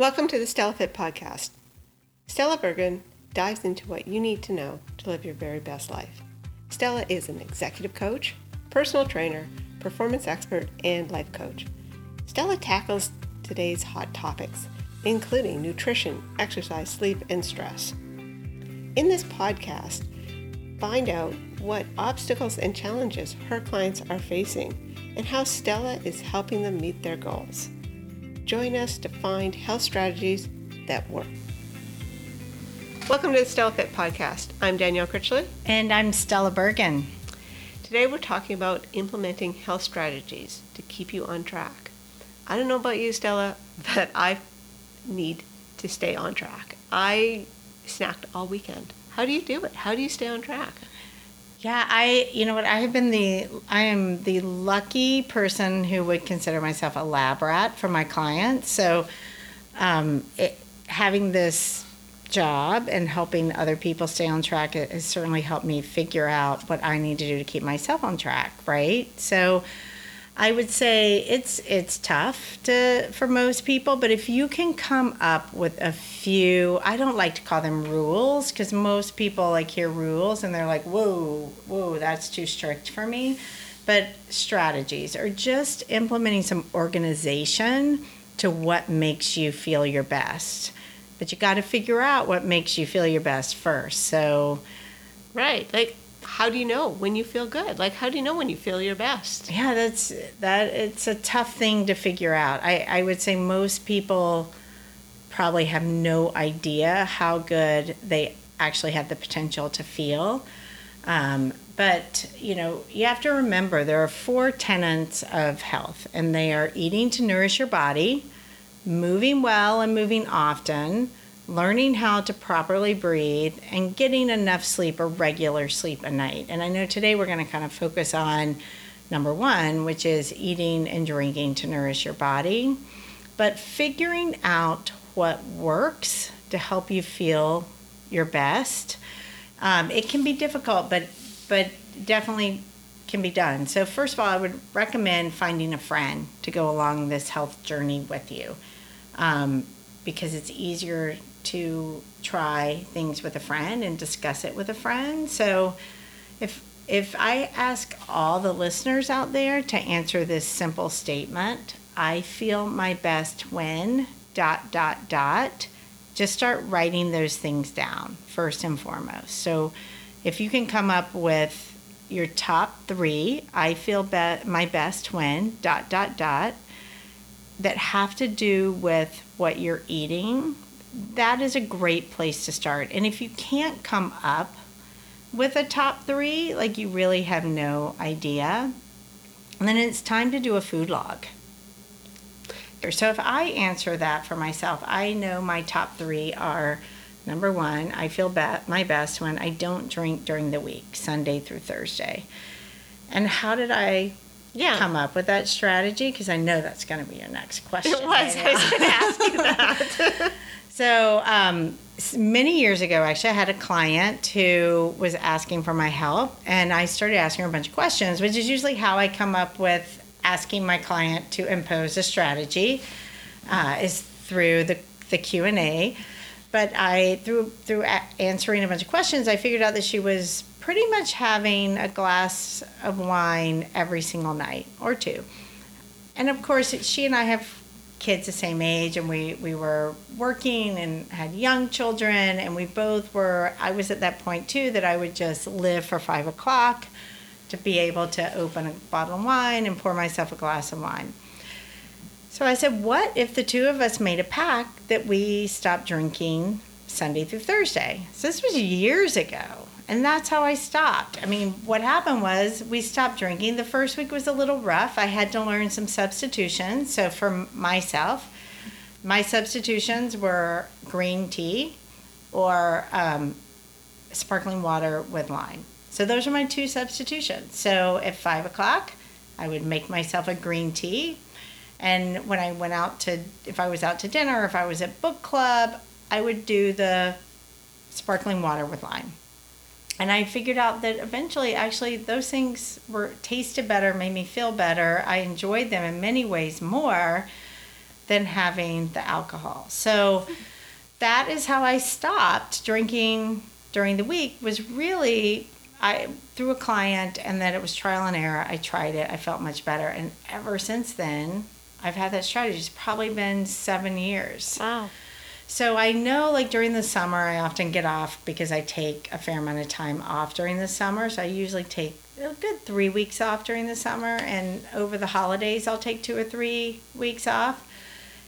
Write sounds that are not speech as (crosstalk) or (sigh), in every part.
Welcome to the Stella Fit Podcast. Stella Bergen dives into what you need to know to live your very best life. Stella is an executive coach, personal trainer, performance expert, and life coach. Stella tackles today's hot topics, including nutrition, exercise, sleep, and stress. In this podcast, find out what obstacles and challenges her clients are facing and how Stella is helping them meet their goals. Join us to find health strategies that work. Welcome to the Stella Fit Podcast. I'm Danielle Critchley. And I'm Stella Bergen. Today we're talking about implementing health strategies to keep you on track. I don't know about you, Stella, (laughs) but I need to stay on track. I snacked all weekend. How do you do it? How do you stay on track? Yeah, I you know what I have been the I am the lucky person who would consider myself a lab rat for my clients. So um, it, having this job and helping other people stay on track has certainly helped me figure out what I need to do to keep myself on track, right? So I would say it's it's tough to for most people, but if you can come up with a few, I don't like to call them rules because most people like hear rules and they're like, "Whoa, whoa, that's too strict for me." But strategies or just implementing some organization to what makes you feel your best. But you got to figure out what makes you feel your best first. So, right, like how do you know when you feel good? Like how do you know when you feel your best? Yeah, that's that it's a tough thing to figure out. I, I would say most people probably have no idea how good they actually have the potential to feel. Um, but you know, you have to remember there are four tenets of health, and they are eating to nourish your body, moving well and moving often, learning how to properly breathe, and getting enough sleep or regular sleep a night. And I know today we're going to kind of focus on number one, which is eating and drinking to nourish your body, but figuring out what works to help you feel your best. Um, it can be difficult, but but definitely can be done. So first of all, I would recommend finding a friend to go along this health journey with you, um, because it's easier to try things with a friend and discuss it with a friend. So if if I ask all the listeners out there to answer this simple statement, I feel my best when dot dot dot just start writing those things down first and foremost. So if you can come up with your top 3, I feel be- my best when dot dot dot that have to do with what you're eating that is a great place to start. And if you can't come up with a top three, like you really have no idea, then it's time to do a food log. So if I answer that for myself, I know my top three are number one, I feel be- my best when I don't drink during the week, Sunday through Thursday. And how did I yeah. come up with that strategy? Because I know that's going to be your next (laughs) question. It was. I was going to ask you that. (laughs) So, um, many years ago, actually, I had a client who was asking for my help, and I started asking her a bunch of questions, which is usually how I come up with asking my client to impose a strategy, uh, is through the, the Q&A. But I, through, through answering a bunch of questions, I figured out that she was pretty much having a glass of wine every single night or two. And of course, she and I have kids the same age and we, we were working and had young children and we both were i was at that point too that i would just live for five o'clock to be able to open a bottle of wine and pour myself a glass of wine. So i said what if the two of us made a pact that we stopped drinking sunday through thursday? So this was years ago and that's how I stopped. I mean, what happened was we stopped drinking. The first week was a little rough. I had to learn some substitutions. So for myself, my substitutions were green tea or um, sparkling water with lime. So those are my two substitutions. So at five o'clock, I would make myself a green tea. And when I went out to, if I was out to dinner, if I was at book club, I would do the sparkling water with lime and I figured out that eventually, actually, those things were tasted better, made me feel better. I enjoyed them in many ways more than having the alcohol. So that is how I stopped drinking during the week was really I through a client and then it was trial and error. I tried it. I felt much better and ever since then I've had that strategy. It's probably been 7 years. Wow. So I know like during the summer I often get off because I take a fair amount of time off during the summer. So I usually take a good 3 weeks off during the summer and over the holidays I'll take 2 or 3 weeks off.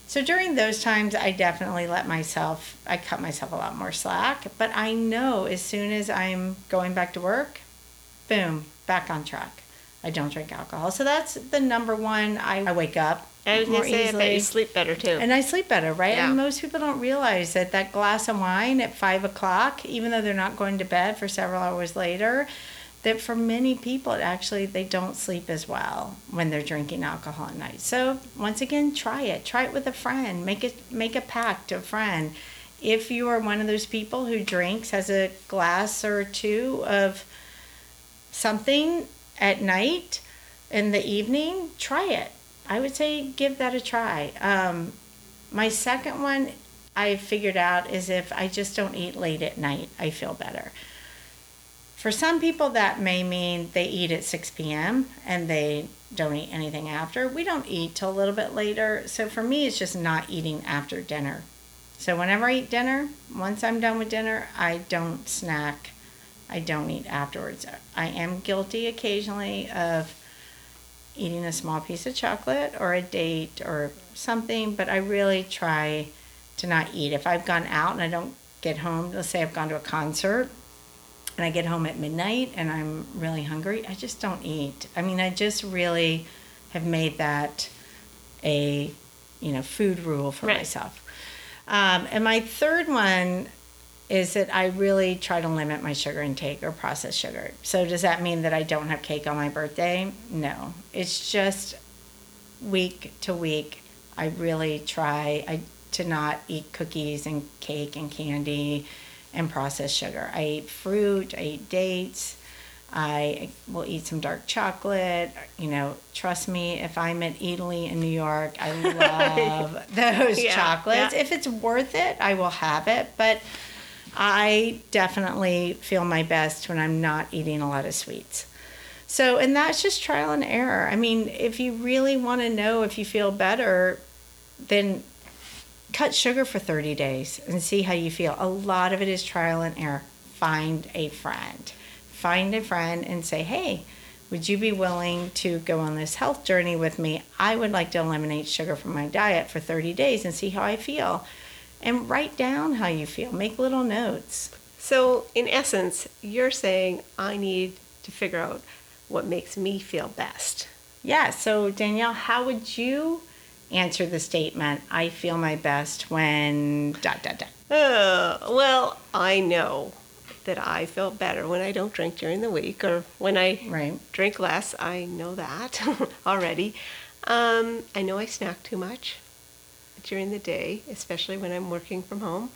So during those times, I definitely let myself, I cut myself a lot more slack. But I know as soon as I'm going back to work, boom, back on track. I don't drink alcohol. So that's the number one. I, I wake up. I was more gonna say, I bet easily. you sleep better too. And I sleep better, right? Yeah. And most people don't realize that that glass of wine at five o'clock, even though they're not going to bed for several hours later, that for many people, it actually they don't sleep as well when they're drinking alcohol at night. So once again, try it. Try it with a friend. Make it make a pact to a friend. If you are one of those people who drinks, has a glass or two of something at night in the evening, try it. I would say give that a try. Um, my second one I figured out is if I just don't eat late at night, I feel better. For some people, that may mean they eat at 6 p.m. and they don't eat anything after. We don't eat till a little bit later. So for me, it's just not eating after dinner. So whenever I eat dinner, once I'm done with dinner, I don't snack. I don't eat afterwards. I am guilty occasionally of eating a small piece of chocolate or a date or something, but I really try to not eat. If I've gone out and I don't get home, let's say I've gone to a concert and I get home at midnight and I'm really hungry, I just don't eat. I mean, I just really have made that a, you know, food rule for Right. myself. Um, and my third one is that I really try to limit my sugar intake or processed sugar. So does that mean that I don't have cake on my birthday? No. It's just week to week I really try I to not eat cookies and cake and candy and processed sugar. I eat fruit, I eat dates. I will eat some dark chocolate. You know, trust me, if I'm at Eataly in New York, I (laughs) love those Yeah, chocolates. yeah. If it's worth it, I will have it. But I definitely feel my best when I'm not eating a lot of sweets. So, and that's just trial and error. I mean, if you really want to know if you feel better, then cut sugar for 30 days and see how you feel. A lot of it is trial and error. Find a friend. Find a friend and say, hey, would you be willing to go on this health journey with me? I would like to eliminate sugar from my diet for 30 days and see how I feel. And write down how you feel. Make little notes. So, in essence, you're saying I need to figure out what makes me feel best. Yeah, so Danielle, how would you answer the statement, I feel my best when dot dot dot? Uh, well, I know that I feel better when I don't drink during the week or when I Right. drink less. I know that (laughs) already. Um, I know I snack too much during the day, especially when I'm working from home.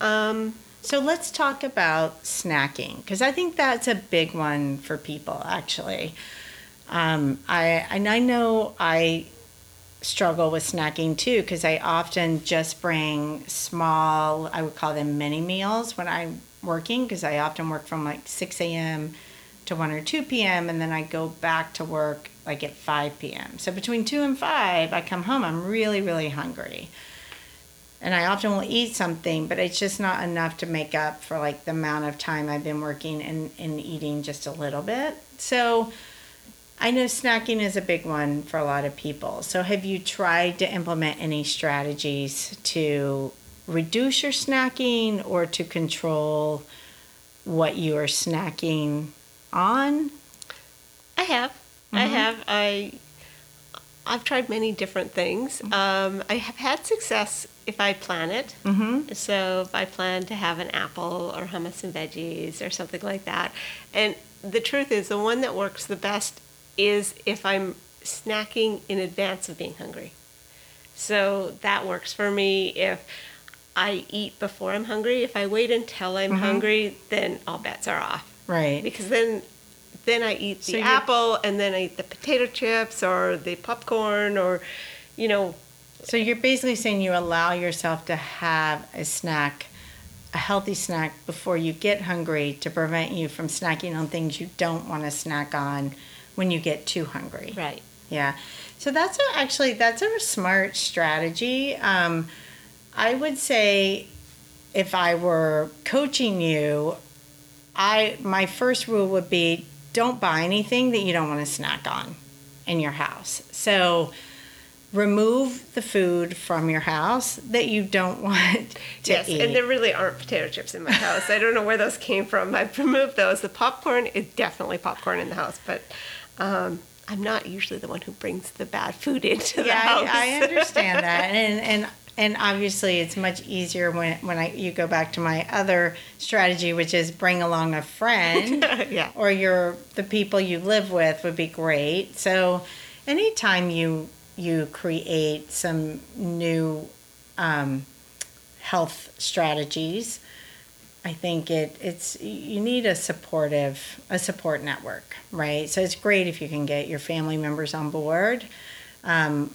Um, So let's talk about snacking because I think that's a big one for people actually. Um, I and I know I struggle with snacking too because I often just bring small, I would call them mini meals when I'm working because I often work from like 6 a.m. to 1 or 2 p.m. and then I go back to work like at 5 p.m. So between 2 and 5, I come home, I'm really, really hungry. And I often will eat something, but it's just not enough to make up for like the amount of time I've been working and, and eating just a little bit. So I know snacking is a big one for a lot of people. So have you tried to implement any strategies to reduce your snacking or to control what you are snacking on? I have. I have. I I've tried many different things. Um, I have had success if I plan it. Mm-hmm. So if I plan to have an apple or hummus and veggies or something like that, and the truth is, the one that works the best is if I'm snacking in advance of being hungry. So that works for me. If I eat before I'm hungry, if I wait until I'm hungry, then all bets are off Right. because then then I eat the So apple and then I eat the potato chips or the popcorn or you know So you're basically saying you allow yourself to have a snack, a healthy snack before you get hungry to prevent you from snacking on things you don't want to snack on when you get too hungry. Right. Yeah. So that's a, actually that's a smart strategy. Um, I would say if I were coaching you, I my first rule would be don't buy anything that you don't want to snack on in your house. So remove the food from your house that you don't (laughs) want to yes, eat. and there really aren't potato chips in my house. I don't know where those came from. (laughs) I've removed those. The popcorn is definitely popcorn in the house, but um, I'm not usually the one who brings the bad food (laughs) into the yeah, house. I, I understand that, and and and obviously it's much easier when when I you go back to my other strategy, which is bring along a friend, (laughs) yeah. or your the people you live with would be great. So, anytime you you create some new um, health strategies, I think it it's you need a supportive a support network, right? So it's great if you can get your family members on board. Um,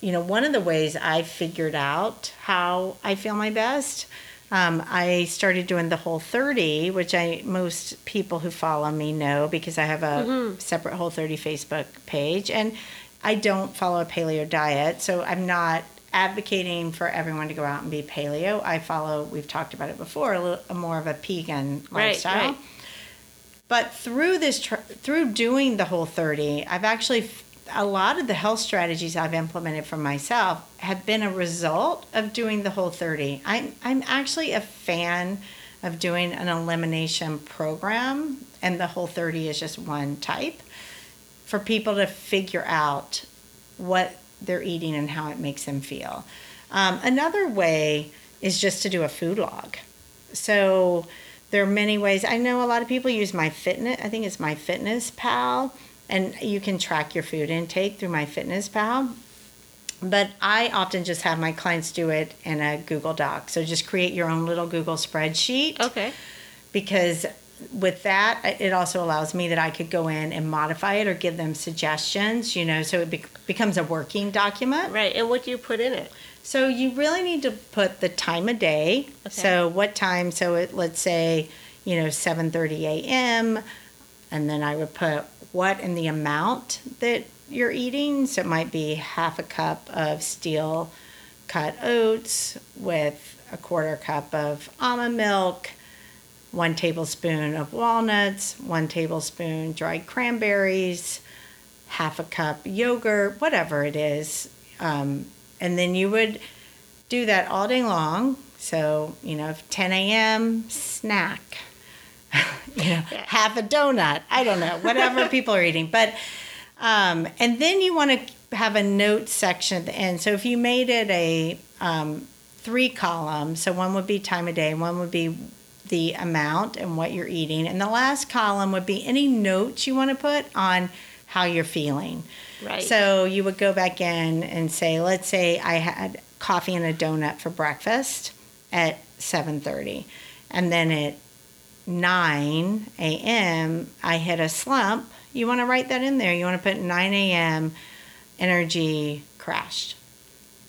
you know, one of the ways I figured out how I feel my best, um, I started doing the Whole 30, which I most people who follow me know because I have a separate Whole 30 Facebook page, and I don't follow a paleo diet, so I'm not advocating for everyone to go out and be paleo. I follow, we've talked about it before, a little a more of a vegan Right, lifestyle. right. But through this, tr- through doing the whole 30, I've actually, a lot of the health strategies I've implemented for myself have been a result of doing the whole 30. I'm, I'm actually a fan of doing an elimination program, and the whole 30 is just one type for people to figure out what they're eating and how it makes them feel. Um, another way is just to do a food log. So there are many ways. I know a lot of people use my fitness. I think it's my Fitness Pal, and you can track your food intake through my Fitness Pal. But I often just have my clients do it in a Google Doc. So just create your own little Google spreadsheet Okay. because with that it also allows me that i could go in and modify it or give them suggestions you know so it bec becomes a working document Right. And what do you put in it? so you really need to put the time of day Okay. so what time so it, let's say you know 7.30 a.m and then i would put what and the amount that you're eating so it might be half a cup of steel cut oats with a quarter cup of almond milk one tablespoon of walnuts, one tablespoon dried cranberries, half a cup yogurt, whatever it is. Um, and then you would do that all day long. So, you know, 10 a.m., snack, (laughs) you know, half a donut, I don't know, whatever (laughs) people are eating. But, um, and then you want to have a note section at the end. So if you made it a um, three column, so one would be time of day, one would be the amount and what you're eating. And the last column would be any notes you want to put on how you're feeling. Right. So you would go back in and say, let's say I had coffee and a donut for breakfast at 7:30, and then at 9 a.m. I hit a slump. You want to write that in there. You want to put 9 a.m. energy crashed.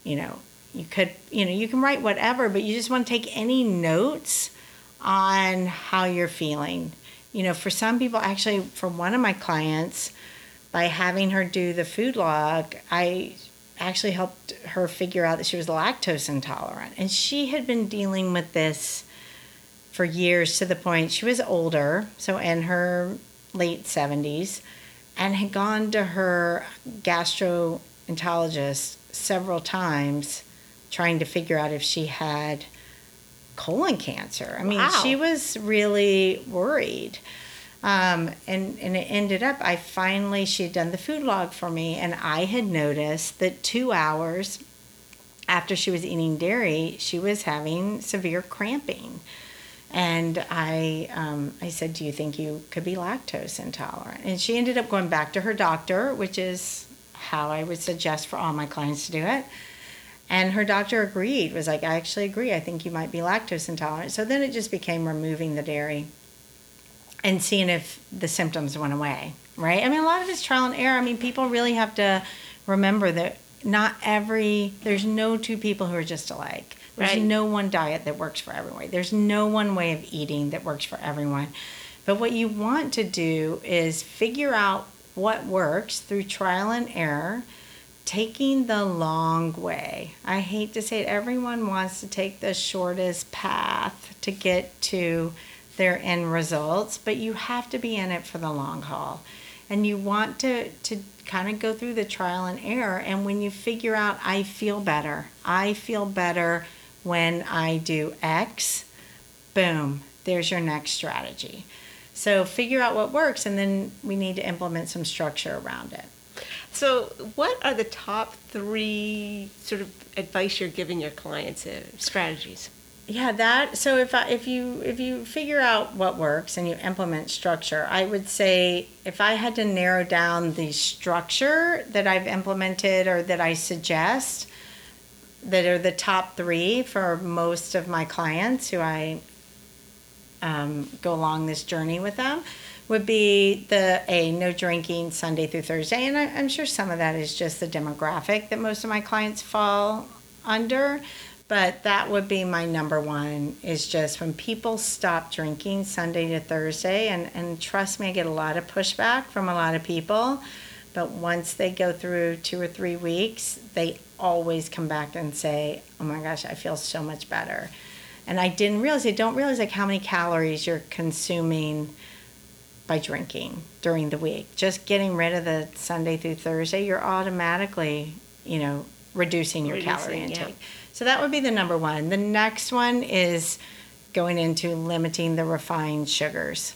You know, you could, you know, you can write whatever, but you just want to take any notes on how you're feeling. You know, for some people, actually, for one of my clients, by having her do the food log, I actually helped her figure out that she was lactose intolerant. And she had been dealing with this for years to the point she was older, so in her late 70s, and had gone to her gastroenterologist several times trying to figure out if she had colon cancer. I mean, Wow. she was really worried. Um, and, and it ended up, I finally, she had done the food log for me, and I had noticed that two hours after she was eating dairy, she was having severe cramping. And I, um, I said, Do you think you could be lactose intolerant? And she ended up going back to her doctor, which is how I would suggest for all my clients to do it. And her doctor agreed, was like, I actually agree. I think you might be lactose intolerant. So then it just became removing the dairy and seeing if the symptoms went away, right? I mean, a lot of it's trial and error. I mean, people really have to remember that not every there's no two people who are just alike. There's Right. no one diet that works for everyone. There's no one way of eating that works for everyone. But what you want to do is figure out what works through trial and error, taking the long way. I hate to say it, everyone wants to take the shortest path to get to their end results, but you have to be in it for the long haul. And you want to, to kind of go through the trial and error. And when you figure out, I feel better, I feel better when I do X, boom, there's your next strategy. So figure out what works, and then we need to implement some structure around it. So, what are the top three sort of advice you're giving your clients, uh, strategies? Yeah, that. So if I, if you if you figure out what works and you implement structure, I would say if I had to narrow down the structure that I've implemented or that I suggest, that are the top three for most of my clients who I um, go along this journey with them, would be the a no drinking Sunday through Thursday, and I, I'm sure some of that is just the demographic that most of my clients fall under. But that would be my number one is just when people stop drinking Sunday to Thursday, and, and trust me, I get a lot of pushback from a lot of people. But once they go through two or three weeks, they always come back and say, Oh my gosh, I feel so much better. And I didn't realize, they don't realize like how many calories you're consuming by drinking during the week. Just getting rid of the Sunday through Thursday, you're automatically, you know, reducing your calorie Reducing, yeah. intake. So that would be the number one. The next one is going into limiting the refined sugars.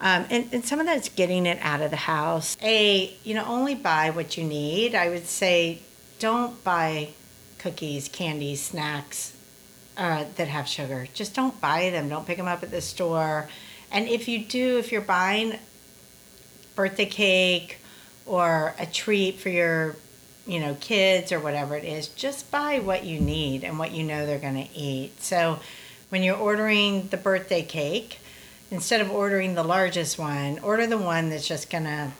Um, and, and some of that's getting it out of the house. A, you know, only buy what you need. I would say don't buy cookies, candies, snacks uh, that have sugar. Just don't buy them. Don't pick them up at the store. And if you do, if you're buying birthday cake or a treat for your, you know, kids or whatever it is, just buy what you need and what you know they're going to eat. So when you're ordering the birthday cake, instead of ordering the largest one, order the one that's just going to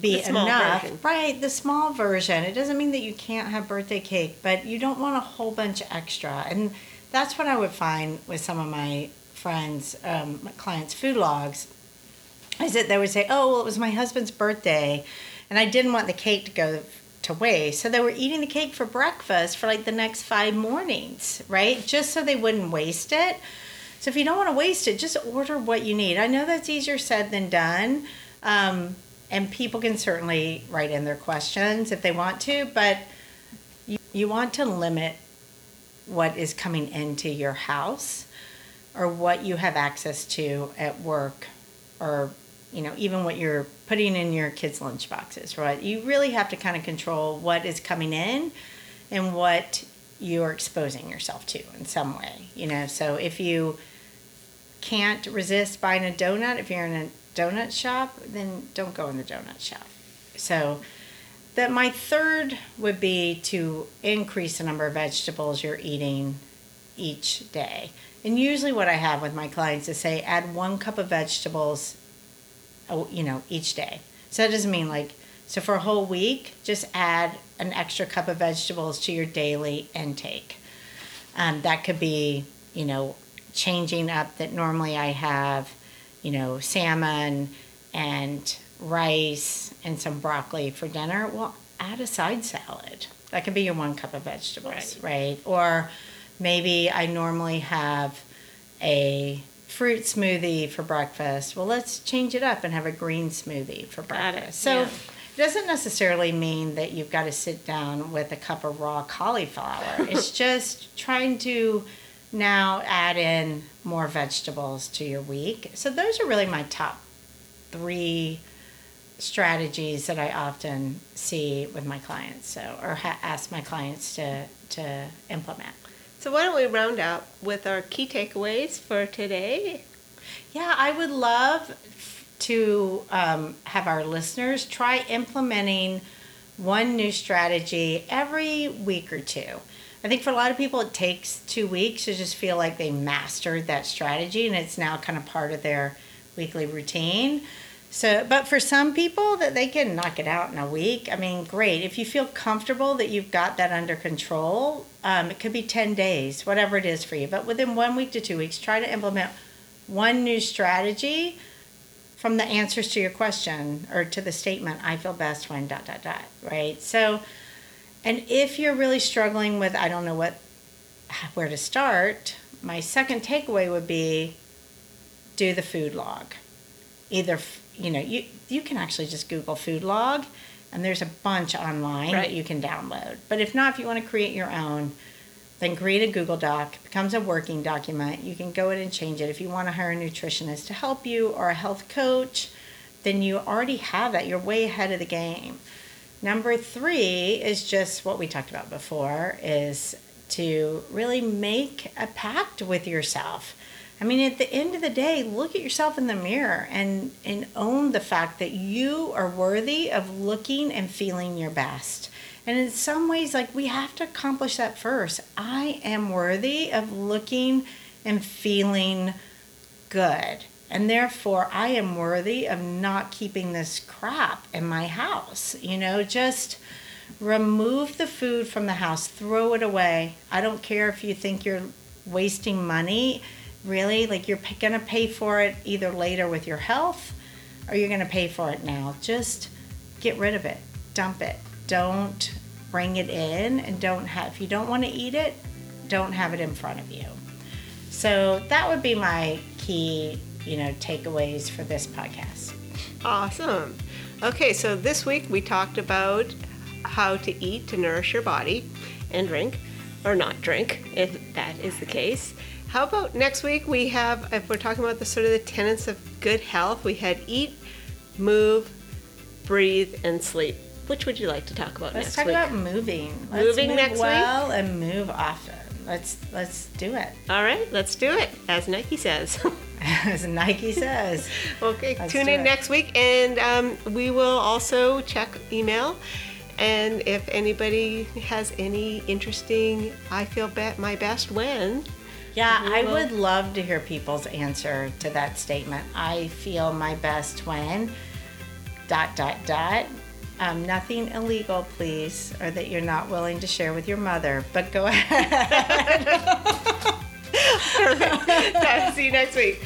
be enough. version. Right, the small version. It doesn't mean that you can't have birthday cake, but you don't want a whole bunch extra. And that's what I would find with some of my friends, um, my clients' food logs, is that they would say, "Oh, well, it was my husband's birthday, and I didn't want the cake to go to waste." So they were eating the cake for breakfast for like the next five mornings, right? Just so they wouldn't waste it. So if you don't want to waste it, just order what you need. I know that's easier said than done. Um, and people can certainly write in their questions if they want to, but you, you want to limit what is coming into your house or what you have access to at work or you know even what you're putting in your kids lunch boxes right you really have to kind of control what is coming in and what you're exposing yourself to in some way you know? So if you can't resist buying a donut if you're in a donut shop then don't go in the donut shop. So that my third would be to increase the number of vegetables you're eating each day. And usually what i have with my clients is say add one cup of vegetables oh, you know each day. So that doesn't mean like so for a whole week just add an extra cup of vegetables to your daily intake. Um, that could be you know changing up that normally i have you know salmon and rice and some broccoli for dinner. Well add a side salad. That could be your one cup of vegetables right, or maybe i normally have a fruit smoothie for breakfast. Well let's change it up and have a green smoothie for breakfast. So yeah. Doesn't necessarily mean that you've got to sit down with a cup of raw cauliflower. (laughs) it's just trying to now add in more vegetables to your week. So those are really my top three strategies that I often see with my clients. So or ha- ask my clients to to implement. So, why don't we round out with our key takeaways for today? Yeah, I would love to um, have our listeners try implementing one new strategy every week or two. I think for a lot of people, it takes two weeks to just feel like they mastered that strategy and it's now kind of part of their weekly routine. So, but for some people that they can knock it out in a week, I mean, great. If you feel comfortable that you've got that under control, um, it could be 10 days, whatever it is for you. But within one week to two weeks, try to implement one new strategy from the answers to your question or to the statement, I feel best when dot, dot, dot, right? So, and if you're really struggling with, I don't know what, where to start, my second takeaway would be do the food log. Either you know, you you can actually just Google food log, and there's a bunch online right. that you can download. But if not, if you want to create your own, then create a Google Doc. It becomes a working document. You can go in and change it. If you want to hire a nutritionist to help you or a health coach, then you already have that. You're way ahead of the game. Number three is just what we talked about before is to really make a pact with yourself I mean, at the end of the day, look at yourself in the mirror and, and own the fact that you are worthy of looking and feeling your best. And in some ways, like we have to accomplish that first. I am worthy of looking and feeling good. And therefore, I am worthy of not keeping this crap in my house. You know, just remove the food from the house, throw it away. I don't care if you think you're wasting money really like you're going to pay for it either later with your health or you're going to pay for it now just get rid of it dump it don't bring it in and don't have if you don't want to eat it don't have it in front of you. So that would be my key you know takeaways for this podcast. Awesome. Okay so this week we talked about how to eat to nourish your body and drink or not drink if that is the case. How about next week we have, if we're talking about the sort of the tenets of good health, we had eat, move, breathe, and sleep. Which would you like to talk about let's next week? Talk about moving. Let's moving move next well week? and move often. Let's let's do it. All right, let's do it. As Nike says. (laughs) As Nike says. (laughs) okay, let's tune in it. next week, and um, we will also check email. And if anybody has any interesting, I feel be- my best when yeah, I would love to hear people's answer to that statement. I feel my best when dot dot dot. Um, nothing illegal, please, or that you're not willing to share with your mother. But go (laughs) ahead. (laughs) Perfect. See you next week.